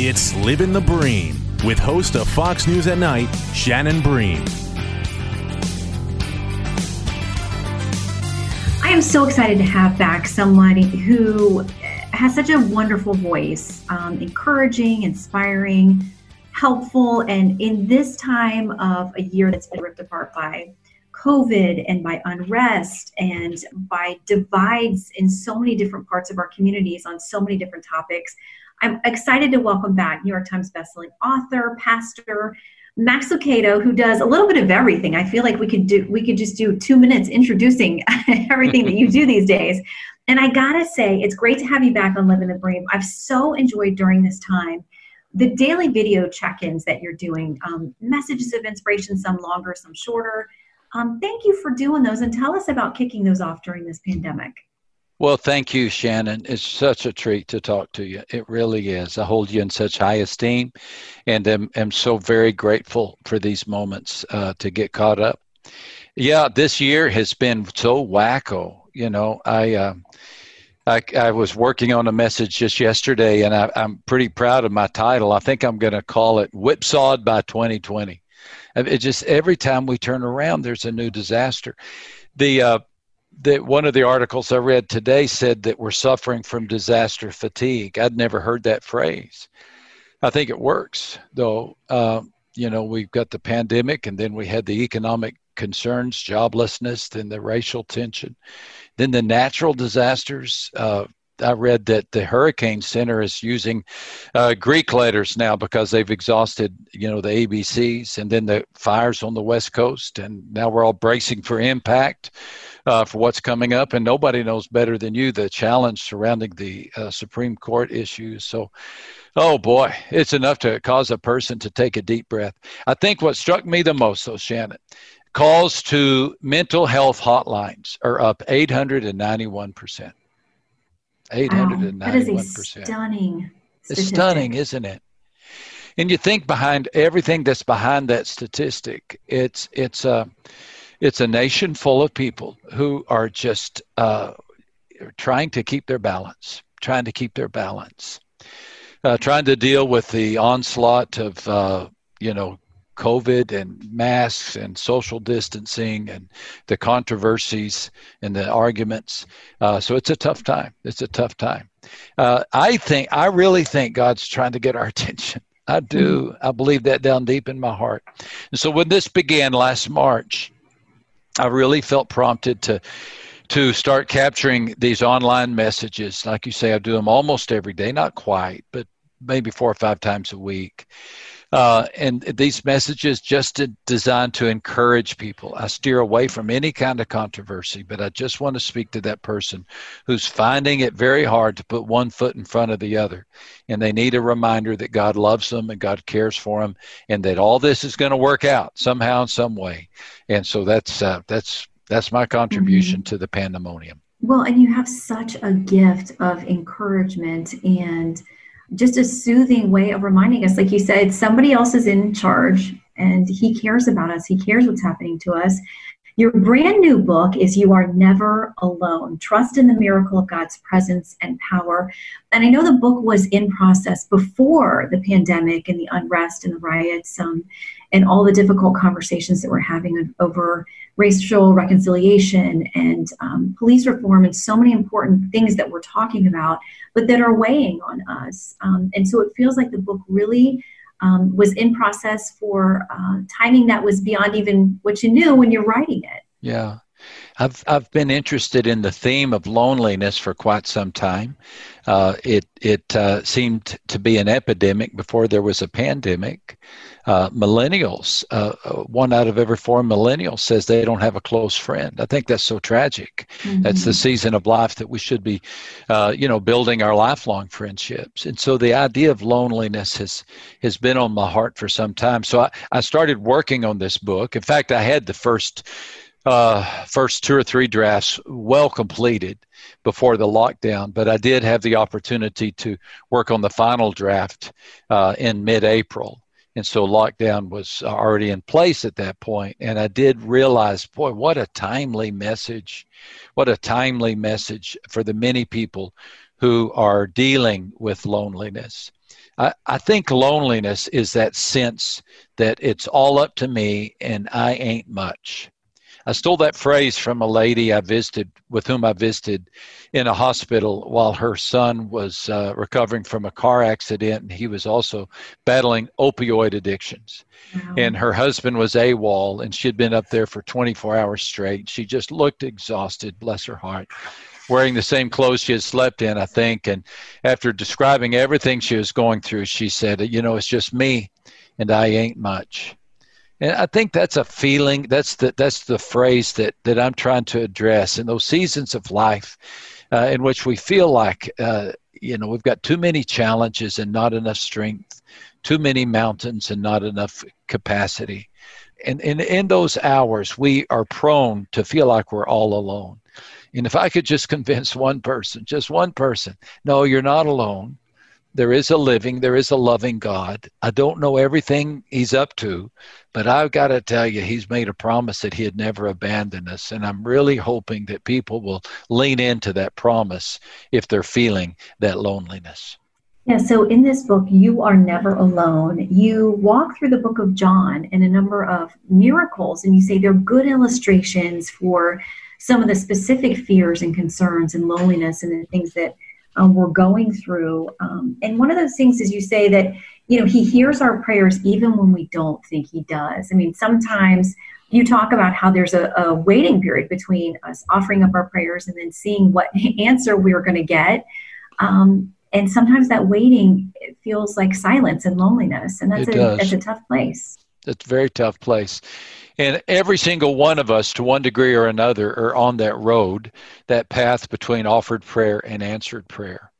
It's Living the Bream with host of Fox News at Night, Shannon Bream. I am so excited to have back somebody who has such a wonderful voice, um, encouraging, inspiring, helpful, and in this time of a year that's been ripped apart by COVID and by unrest and by divides in so many different parts of our communities on so many different topics. I'm excited to welcome back New York Times bestselling author, pastor, Max Lucado, who does a little bit of everything. I feel like we could do we could just do two minutes introducing everything that you do these days. And I gotta say, it's great to have you back on Living the Bream. I've so enjoyed during this time the daily video check-ins that you're doing, um, messages of inspiration, some longer, some shorter. Um, thank you for doing those, and tell us about kicking those off during this pandemic. Well, thank you, Shannon. It's such a treat to talk to you. It really is. I hold you in such high esteem and am, am so very grateful for these moments uh, to get caught up. Yeah, this year has been so wacko. You know, I, uh, I, I, was working on a message just yesterday and I, I'm pretty proud of my title. I think I'm going to call it Whipsawed by 2020. It just every time we turn around, there's a new disaster. The uh, that one of the articles I read today said that we're suffering from disaster fatigue. I'd never heard that phrase. I think it works, though. Uh, you know, we've got the pandemic, and then we had the economic concerns, joblessness, then the racial tension, then the natural disasters. Uh, I read that the Hurricane Center is using uh, Greek letters now because they've exhausted, you know, the ABCs, and then the fires on the West Coast, and now we're all bracing for impact uh, for what's coming up. And nobody knows better than you the challenge surrounding the uh, Supreme Court issues. So, oh boy, it's enough to cause a person to take a deep breath. I think what struck me the most, though, Shannon, calls to mental health hotlines are up 891%. 891%. that is a stunning It's stunning, isn't it? And you think behind everything that's behind that statistic, it's it's a uh, it's a nation full of people who are just uh, trying to keep their balance, trying to keep their balance, uh, trying to deal with the onslaught of uh, you know COVID and masks and social distancing and the controversies and the arguments. Uh, so it's a tough time. It's a tough time. Uh, I think, I really think God's trying to get our attention. I do. I believe that down deep in my heart. And so when this began last March, I really felt prompted to to start capturing these online messages. Like you say, I do them almost every day, not quite, but maybe four or five times a week. Uh, and these messages just designed to encourage people. I steer away from any kind of controversy, but I just want to speak to that person who's finding it very hard to put one foot in front of the other. And they need a reminder that God loves them and God cares for them and that all this is going to work out somehow in some way. And so that's, uh, that's, that's my contribution mm-hmm. to the pandemonium. Well, and you have such a gift of encouragement and just a soothing way of reminding us like you said somebody else is in charge and he cares about us. He cares what's happening to us. Your brand new book is You Are Never Alone. Trust in the Miracle of God's Presence and Power. And I know the book was in process before the pandemic and the unrest and the riots um, and all the difficult conversations that we're having over racial reconciliation and um, police reform and so many important things that we're talking about, but that are weighing on us. Um, and so it feels like the book really um, was in process for uh, timing that was beyond even what you knew when you're writing it. Yeah. I've I've been interested in the theme of loneliness for quite some time. Uh, it it uh, seemed to be an epidemic before there was a pandemic. Uh, millennials, uh, uh, one out of every four millennials says they don't have a close friend. I think that's so tragic. Mm-hmm. That's the season of life that we should be, uh, you know, building our lifelong friendships. And so the idea of loneliness has has been on my heart for some time. So I, I started working on this book. In fact, I had the first uh, first two or three drafts well completed before the lockdown, but I did have the opportunity to work on the final draft uh, in mid April. And so lockdown was already in place at that point. And I did realize, boy, what a timely message. What a timely message for the many people who are dealing with loneliness. I, I think loneliness is that sense that it's all up to me and I ain't much. I stole that phrase from a lady I visited with whom I visited in a hospital while her son was uh, recovering from a car accident and he was also battling opioid addictions. Wow. And her husband was AWOL and she'd been up there for 24 hours straight. She just looked exhausted, bless her heart wearing the same clothes she had slept in, I think. And after describing everything she was going through, she said, You know, it's just me and I ain't much. And I think that's a feeling. That's the that's the phrase that that I'm trying to address in those seasons of life uh, in which we feel like uh, you know we've got too many challenges and not enough strength, too many mountains and not enough capacity. And, and in those hours, we are prone to feel like we're all alone. And if I could just convince one person, just one person, no, you're not alone. There is a living, there is a loving God. I don't know everything He's up to, but I've got to tell you, He's made a promise that He'd never abandon us. And I'm really hoping that people will lean into that promise if they're feeling that loneliness. Yeah, so in this book, You Are Never Alone, you walk through the book of John and a number of miracles, and you say they're good illustrations for some of the specific fears and concerns and loneliness and the things that um, we're going through. Um, and one of those things is you say that, you know, he hears our prayers even when we don't think he does. I mean, sometimes you talk about how there's a, a waiting period between us offering up our prayers and then seeing what answer we're going to get. Um, and sometimes that waiting feels like silence and loneliness, and that's, a, that's a tough place. It's a very tough place. And every single one of us, to one degree or another, are on that road, that path between offered prayer and answered prayer.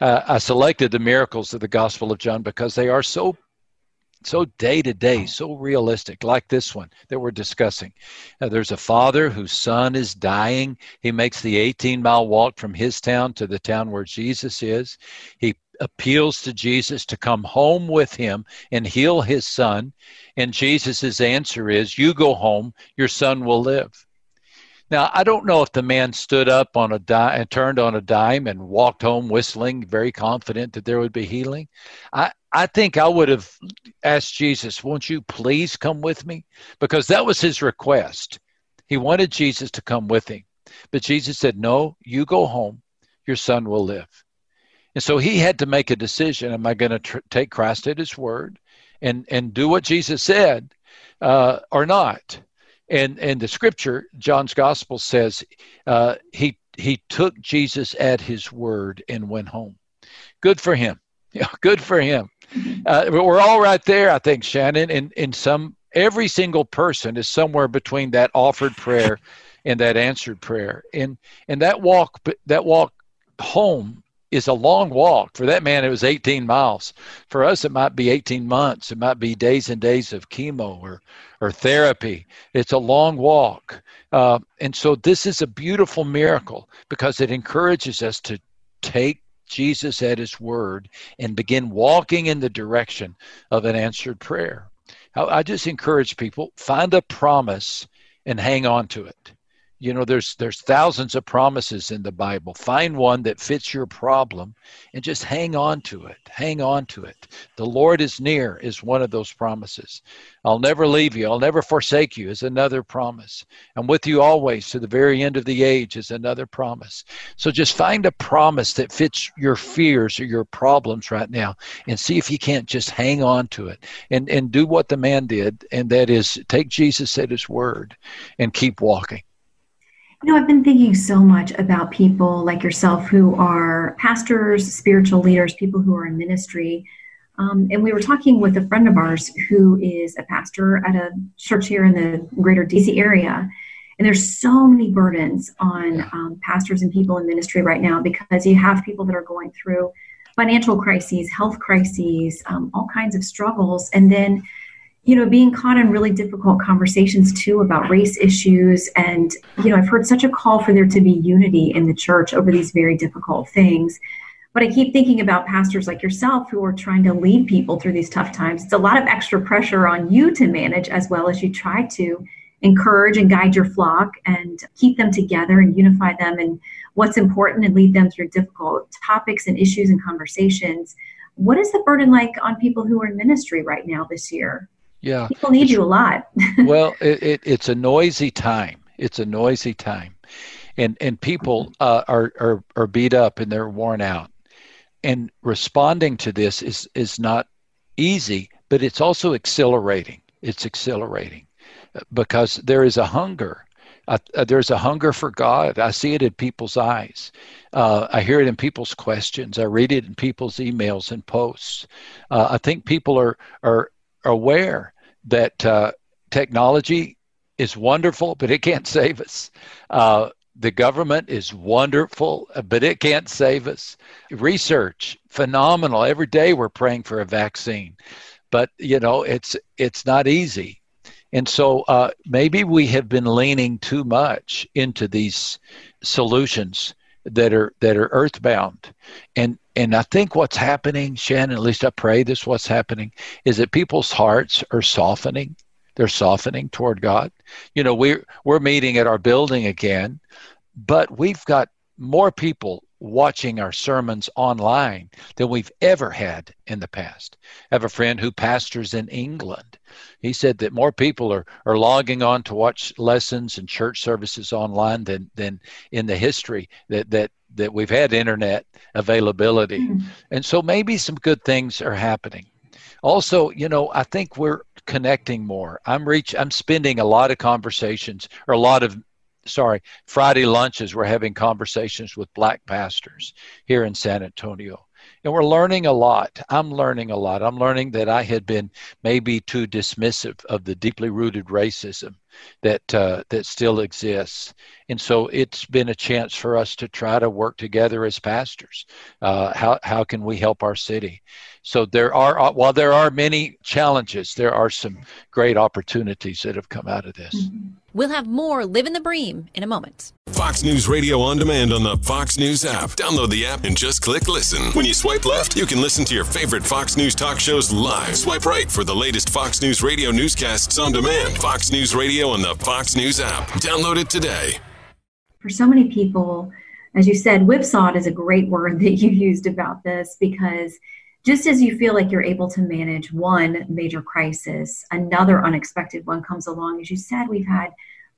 Uh, I selected the miracles of the Gospel of John because they are so so day to day, so realistic, like this one that we're discussing. Uh, there's a father whose son is dying. He makes the 18 mile walk from his town to the town where Jesus is. He appeals to Jesus to come home with him and heal his son. And Jesus' answer is, You go home, your son will live. Now, I don't know if the man stood up on a dime and turned on a dime and walked home whistling, very confident that there would be healing. I, I think I would have asked Jesus, Won't you please come with me? Because that was his request. He wanted Jesus to come with him. But Jesus said, No, you go home, your son will live. And so he had to make a decision. Am I going to tr- take Christ at his word and, and do what Jesus said uh, or not? And, and the scripture, John's gospel says, uh, he, he took Jesus at his word and went home. Good for him. Yeah, good for him. Uh, we're all right there, I think, Shannon. In, in some, every single person is somewhere between that offered prayer and that answered prayer. And, and that walk, that walk home is a long walk. For that man, it was 18 miles. For us, it might be 18 months. It might be days and days of chemo or, or therapy. It's a long walk. Uh, and so this is a beautiful miracle because it encourages us to take Jesus at his word and begin walking in the direction of an answered prayer. I, I just encourage people find a promise and hang on to it you know there's there's thousands of promises in the bible. Find one that fits your problem and just hang on to it. Hang on to it. The lord is near is one of those promises. I'll never leave you. I'll never forsake you is another promise. I'm with you always to the very end of the age is another promise. So just find a promise that fits your fears or your problems right now and see if you can't just hang on to it and and do what the man did and that is take jesus at his word and keep walking You know, I've been thinking so much about people like yourself who are pastors, spiritual leaders, people who are in ministry. Um, and we were talking with a friend of ours who is a pastor at a church here in the greater DC area. And there's so many burdens on um, pastors and people in ministry right now because you have people that are going through financial crises, health crises, um, all kinds of struggles. And then you know, being caught in really difficult conversations too about race issues. And, you know, I've heard such a call for there to be unity in the church over these very difficult things. But I keep thinking about pastors like yourself who are trying to lead people through these tough times. It's a lot of extra pressure on you to manage as well as you try to encourage and guide your flock and keep them together and unify them and what's important and lead them through difficult topics and issues and conversations. What is the burden like on people who are in ministry right now this year? Yeah. People need you a lot. well, it, it, it's a noisy time. It's a noisy time. And, and people mm-hmm. uh, are, are, are beat up and they're worn out. And responding to this is, is not easy, but it's also exhilarating. It's exhilarating uh, because there is a hunger. Uh, uh, there's a hunger for God. I see it in people's eyes. Uh, I hear it in people's questions. I read it in people's emails and posts. Uh, I think people are are aware that uh, technology is wonderful, but it can't save us. Uh, the government is wonderful, but it can't save us. Research, phenomenal. Every day we're praying for a vaccine, but you know it's it's not easy. And so uh, maybe we have been leaning too much into these solutions that are that are earthbound, and and I think what's happening, Shannon, at least I pray this what's happening, is that people's hearts are softening. They're softening toward God. You know, we're we're meeting at our building again, but we've got more people watching our sermons online than we've ever had in the past. I have a friend who pastors in England. He said that more people are, are logging on to watch lessons and church services online than, than in the history that, that that we've had internet availability. Mm-hmm. And so maybe some good things are happening. Also, you know, I think we're connecting more. I'm reach I'm spending a lot of conversations or a lot of sorry, Friday lunches we're having conversations with black pastors here in San Antonio. And we're learning a lot. I'm learning a lot. I'm learning that I had been maybe too dismissive of the deeply rooted racism that uh, that still exists. And so it's been a chance for us to try to work together as pastors. Uh, how how can we help our city? So there are uh, while there are many challenges, there are some great opportunities that have come out of this. Mm-hmm. We'll have more Livin' the Bream in a moment. Fox News Radio on demand on the Fox News app. Download the app and just click listen. When you swipe left, you can listen to your favorite Fox News talk shows live. Swipe right for the latest Fox News Radio newscasts on demand. Fox News Radio on the Fox News app. Download it today. For so many people, as you said, whipsawed is a great word that you used about this because just as you feel like you're able to manage one major crisis, another unexpected one comes along. As you said, we've had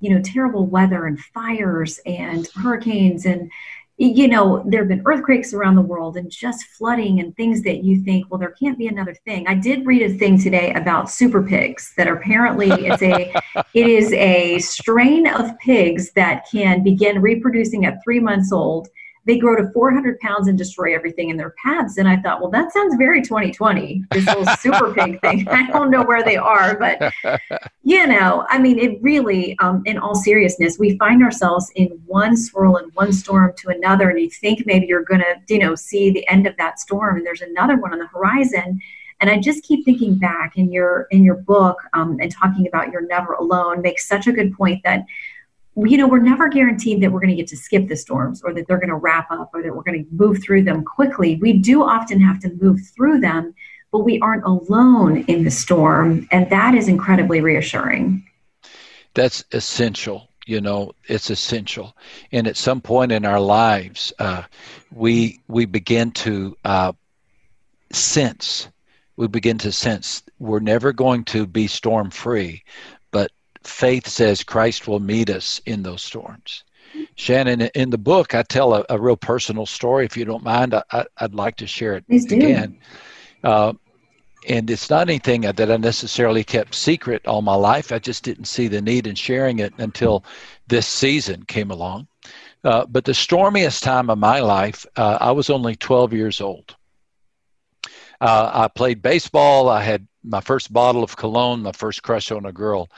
you know terrible weather and fires and hurricanes and you know there have been earthquakes around the world and just flooding and things that you think well there can't be another thing. I did read a thing today about super pigs that apparently it's a it is a strain of pigs that can begin reproducing at three months old they grow to 400 pounds and destroy everything in their paths. And I thought, well, that sounds very 2020, this little super pig thing. I don't know where they are, but you know, I mean, it really, um, in all seriousness, we find ourselves in one swirl and one storm to another. And you think maybe you're going to, you know, see the end of that storm and there's another one on the horizon. And I just keep thinking back in your in your book um, and talking about you're never alone makes such a good point that you know, we're never guaranteed that we're going to get to skip the storms or that they're going to wrap up or that we're going to move through them quickly. We do often have to move through them, but we aren't alone in the storm. And that is incredibly reassuring. That's essential. You know, it's essential. And at some point in our lives, uh, we we begin to uh, sense, we begin to sense we're never going to be storm free, faith says Christ will meet us in those storms. Shannon, in the book, I tell a, a real personal story. If you don't mind, I, would like to share it Please again. Uh, and it's not anything that I necessarily kept secret all my life. I just didn't see the need in sharing it until this season came along. Uh, but the stormiest time of my life, uh, I was only 12 years old. Uh, I played baseball. I had my first bottle of cologne, my first crush on a girl.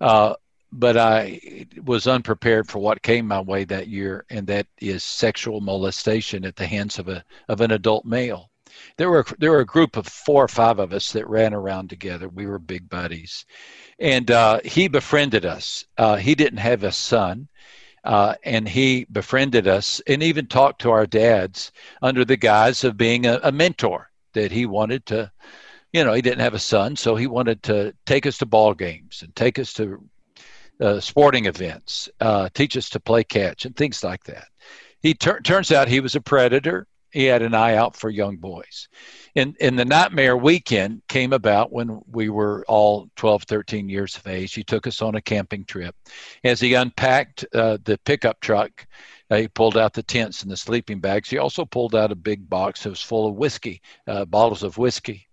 Uh, but I was unprepared for what came my way that year, and that is sexual molestation at the hands of a of an adult male. There were there were a group of four or five of us that ran around together. We were big buddies, and uh, he befriended us. Uh, he didn't have a son, uh, and he befriended us, and even talked to our dads under the guise of being a, a mentor that he wanted to you know he didn't have a son so he wanted to take us to ball games and take us to uh, sporting events, uh, teach us to play catch, and things like that. He tur- turns out he was a predator. He had an eye out for young boys. And, and the nightmare weekend came about when we were all 12, 13 years of age. He took us on a camping trip. As he unpacked uh, the pickup truck, uh, he pulled out the tents and the sleeping bags. He also pulled out a big box that was full of whiskey, uh, bottles of whiskey.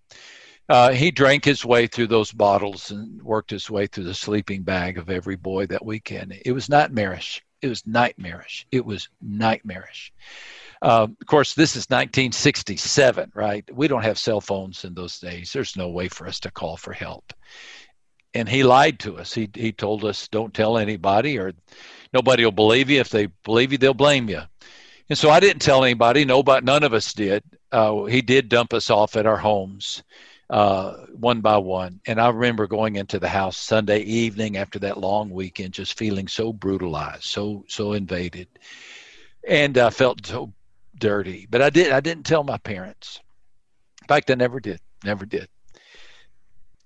Uh, he drank his way through those bottles and worked his way through the sleeping bag of every boy that weekend. It was nightmarish. It was nightmarish. It was nightmarish. Uh, of course, this is 1967, right? We don't have cell phones in those days. There's no way for us to call for help. And he lied to us. He, he told us, don't tell anybody, or nobody will believe you. If they believe you, they'll blame you. And so I didn't tell anybody. Nobody, none of us did. Uh, he did dump us off at our homes uh, one by one. And I remember going into the house Sunday evening after that long weekend, just feeling so brutalized, so so invaded, and I felt so dirty. But I did I didn't tell my parents. In fact, I never did, never did.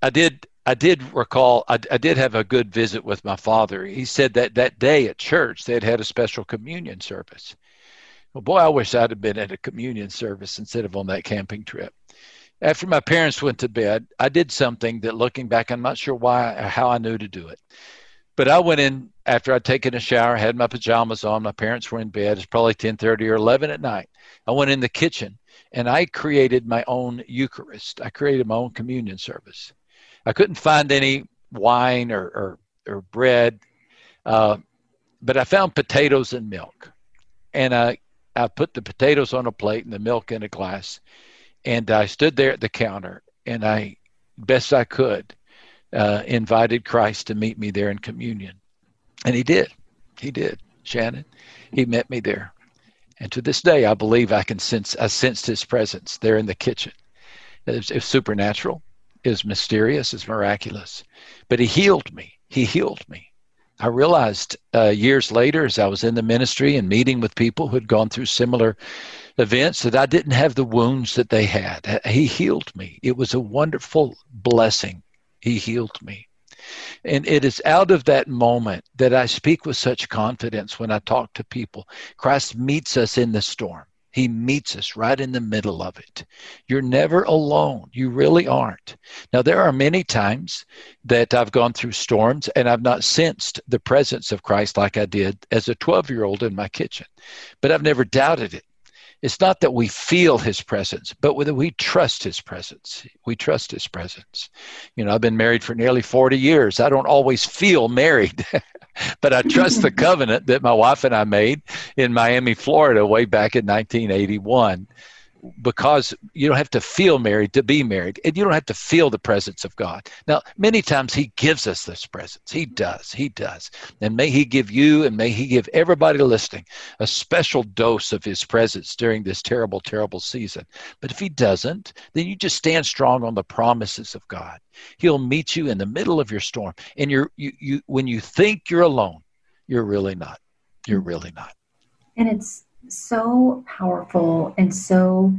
I did. I did recall. I, I did have a good visit with my father. He said that that day at church they had had a special communion service. Well, boy, I wish I'd have been at a communion service instead of on that camping trip after my parents went to bed, I did something that looking back, I'm not sure why or how I knew to do it. But I went in after I'd taken a shower, had my pajamas on, my parents were in bed. It's probably 10:30 or 11 at night. I went in the kitchen and I created my own Eucharist. I created my own communion service. I couldn't find any wine or or, or bread, uh, but I found potatoes and milk, and I I put the potatoes on a plate and the milk in a glass, and I stood there at the counter and I, best I could, uh, invited Christ to meet me there in communion. And he did. He did. Shannon, he met me there. And to this day, I believe I can sense, I sensed his presence there in the kitchen. It was, it supernatural. It was mysterious. It's miraculous. But he healed me. He healed me. I realized uh, years later, as I was in the ministry and meeting with people who had gone through similar events that I didn't have the wounds that they had. He healed me. It was a wonderful blessing. He healed me. And it is out of that moment that I speak with such confidence when I talk to people. Christ meets us in the storm. He meets us right in the middle of it. You're never alone. You really aren't. Now, there are many times that I've gone through storms and I've not sensed the presence of Christ like I did as a 12 year old in my kitchen, but I've never doubted it. It's not that we feel his presence, but whether we trust his presence. We trust his presence. You know, I've been married for nearly 40 years. I don't always feel married, but I trust the covenant that my wife and I made in Miami, Florida, way back in 1981 because you don't have to feel married to be married and you don't have to feel the presence of god. Now many times he gives us this presence. He does. He does. And may he give you and may he give everybody listening a special dose of his presence during this terrible terrible season. But if he doesn't then you just stand strong on the promises of god. He'll meet you in the middle of your storm. And you're you, you when you think you're alone you're really not. You're mm-hmm. really not. And it's so powerful and so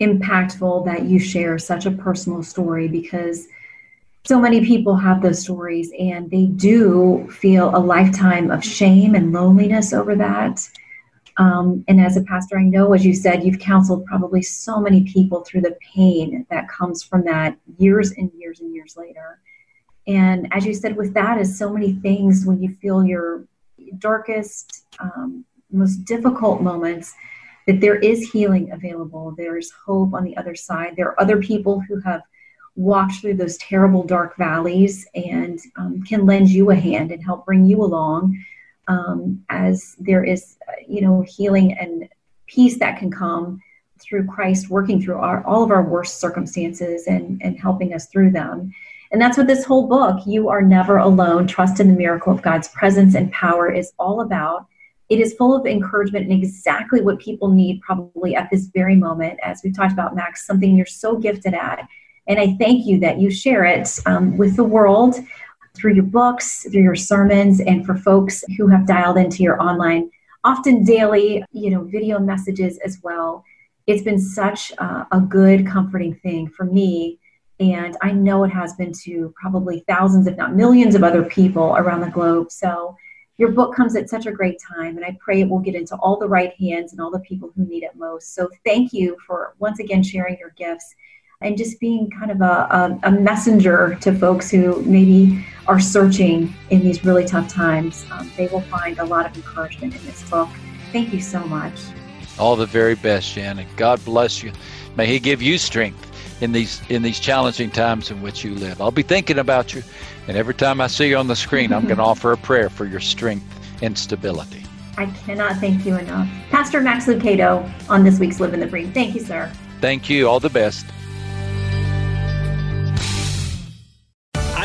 impactful that you share such a personal story because so many people have those stories and they do feel a lifetime of shame and loneliness over that. Um, and as a pastor, I know, as you said, you've counseled probably so many people through the pain that comes from that years and years and years later. And as you said, with that is so many things when you feel your darkest, um, most difficult moments that there is healing available. There's hope on the other side. There are other people who have walked through those terrible dark valleys and um, can lend you a hand and help bring you along um, as there is, you know, healing and peace that can come through Christ working through our, all of our worst circumstances and, and helping us through them. And that's what this whole book, You Are Never Alone Trust in the Miracle of God's Presence and Power, is all about. It is full of encouragement and exactly what people need probably at this very moment. As we've talked about, Max, something you're so gifted at. And I thank you that you share it um, with the world through your books, through your sermons, and for folks who have dialed into your online, often daily, you know, video messages as well. It's been such a, a good, comforting thing for me and I know it has been to probably thousands, if not millions, of other people around the globe. So your book comes at such a great time, and I pray it will get into all the right hands and all the people who need it most. So thank you for once again sharing your gifts and just being kind of a, a, a messenger to folks who maybe are searching in these really tough times. Um, they will find a lot of encouragement in this book. Thank you so much. All the very best, Shannon. God bless you. May He give you strength in these in these challenging times in which you live. I'll be thinking about you, and every time I see you on the screen, I'm going to offer a prayer for your strength and stability. I cannot thank you enough. Pastor Max Lucado on this week's Livin' the Bream. Thank you, sir. Thank you. All the best.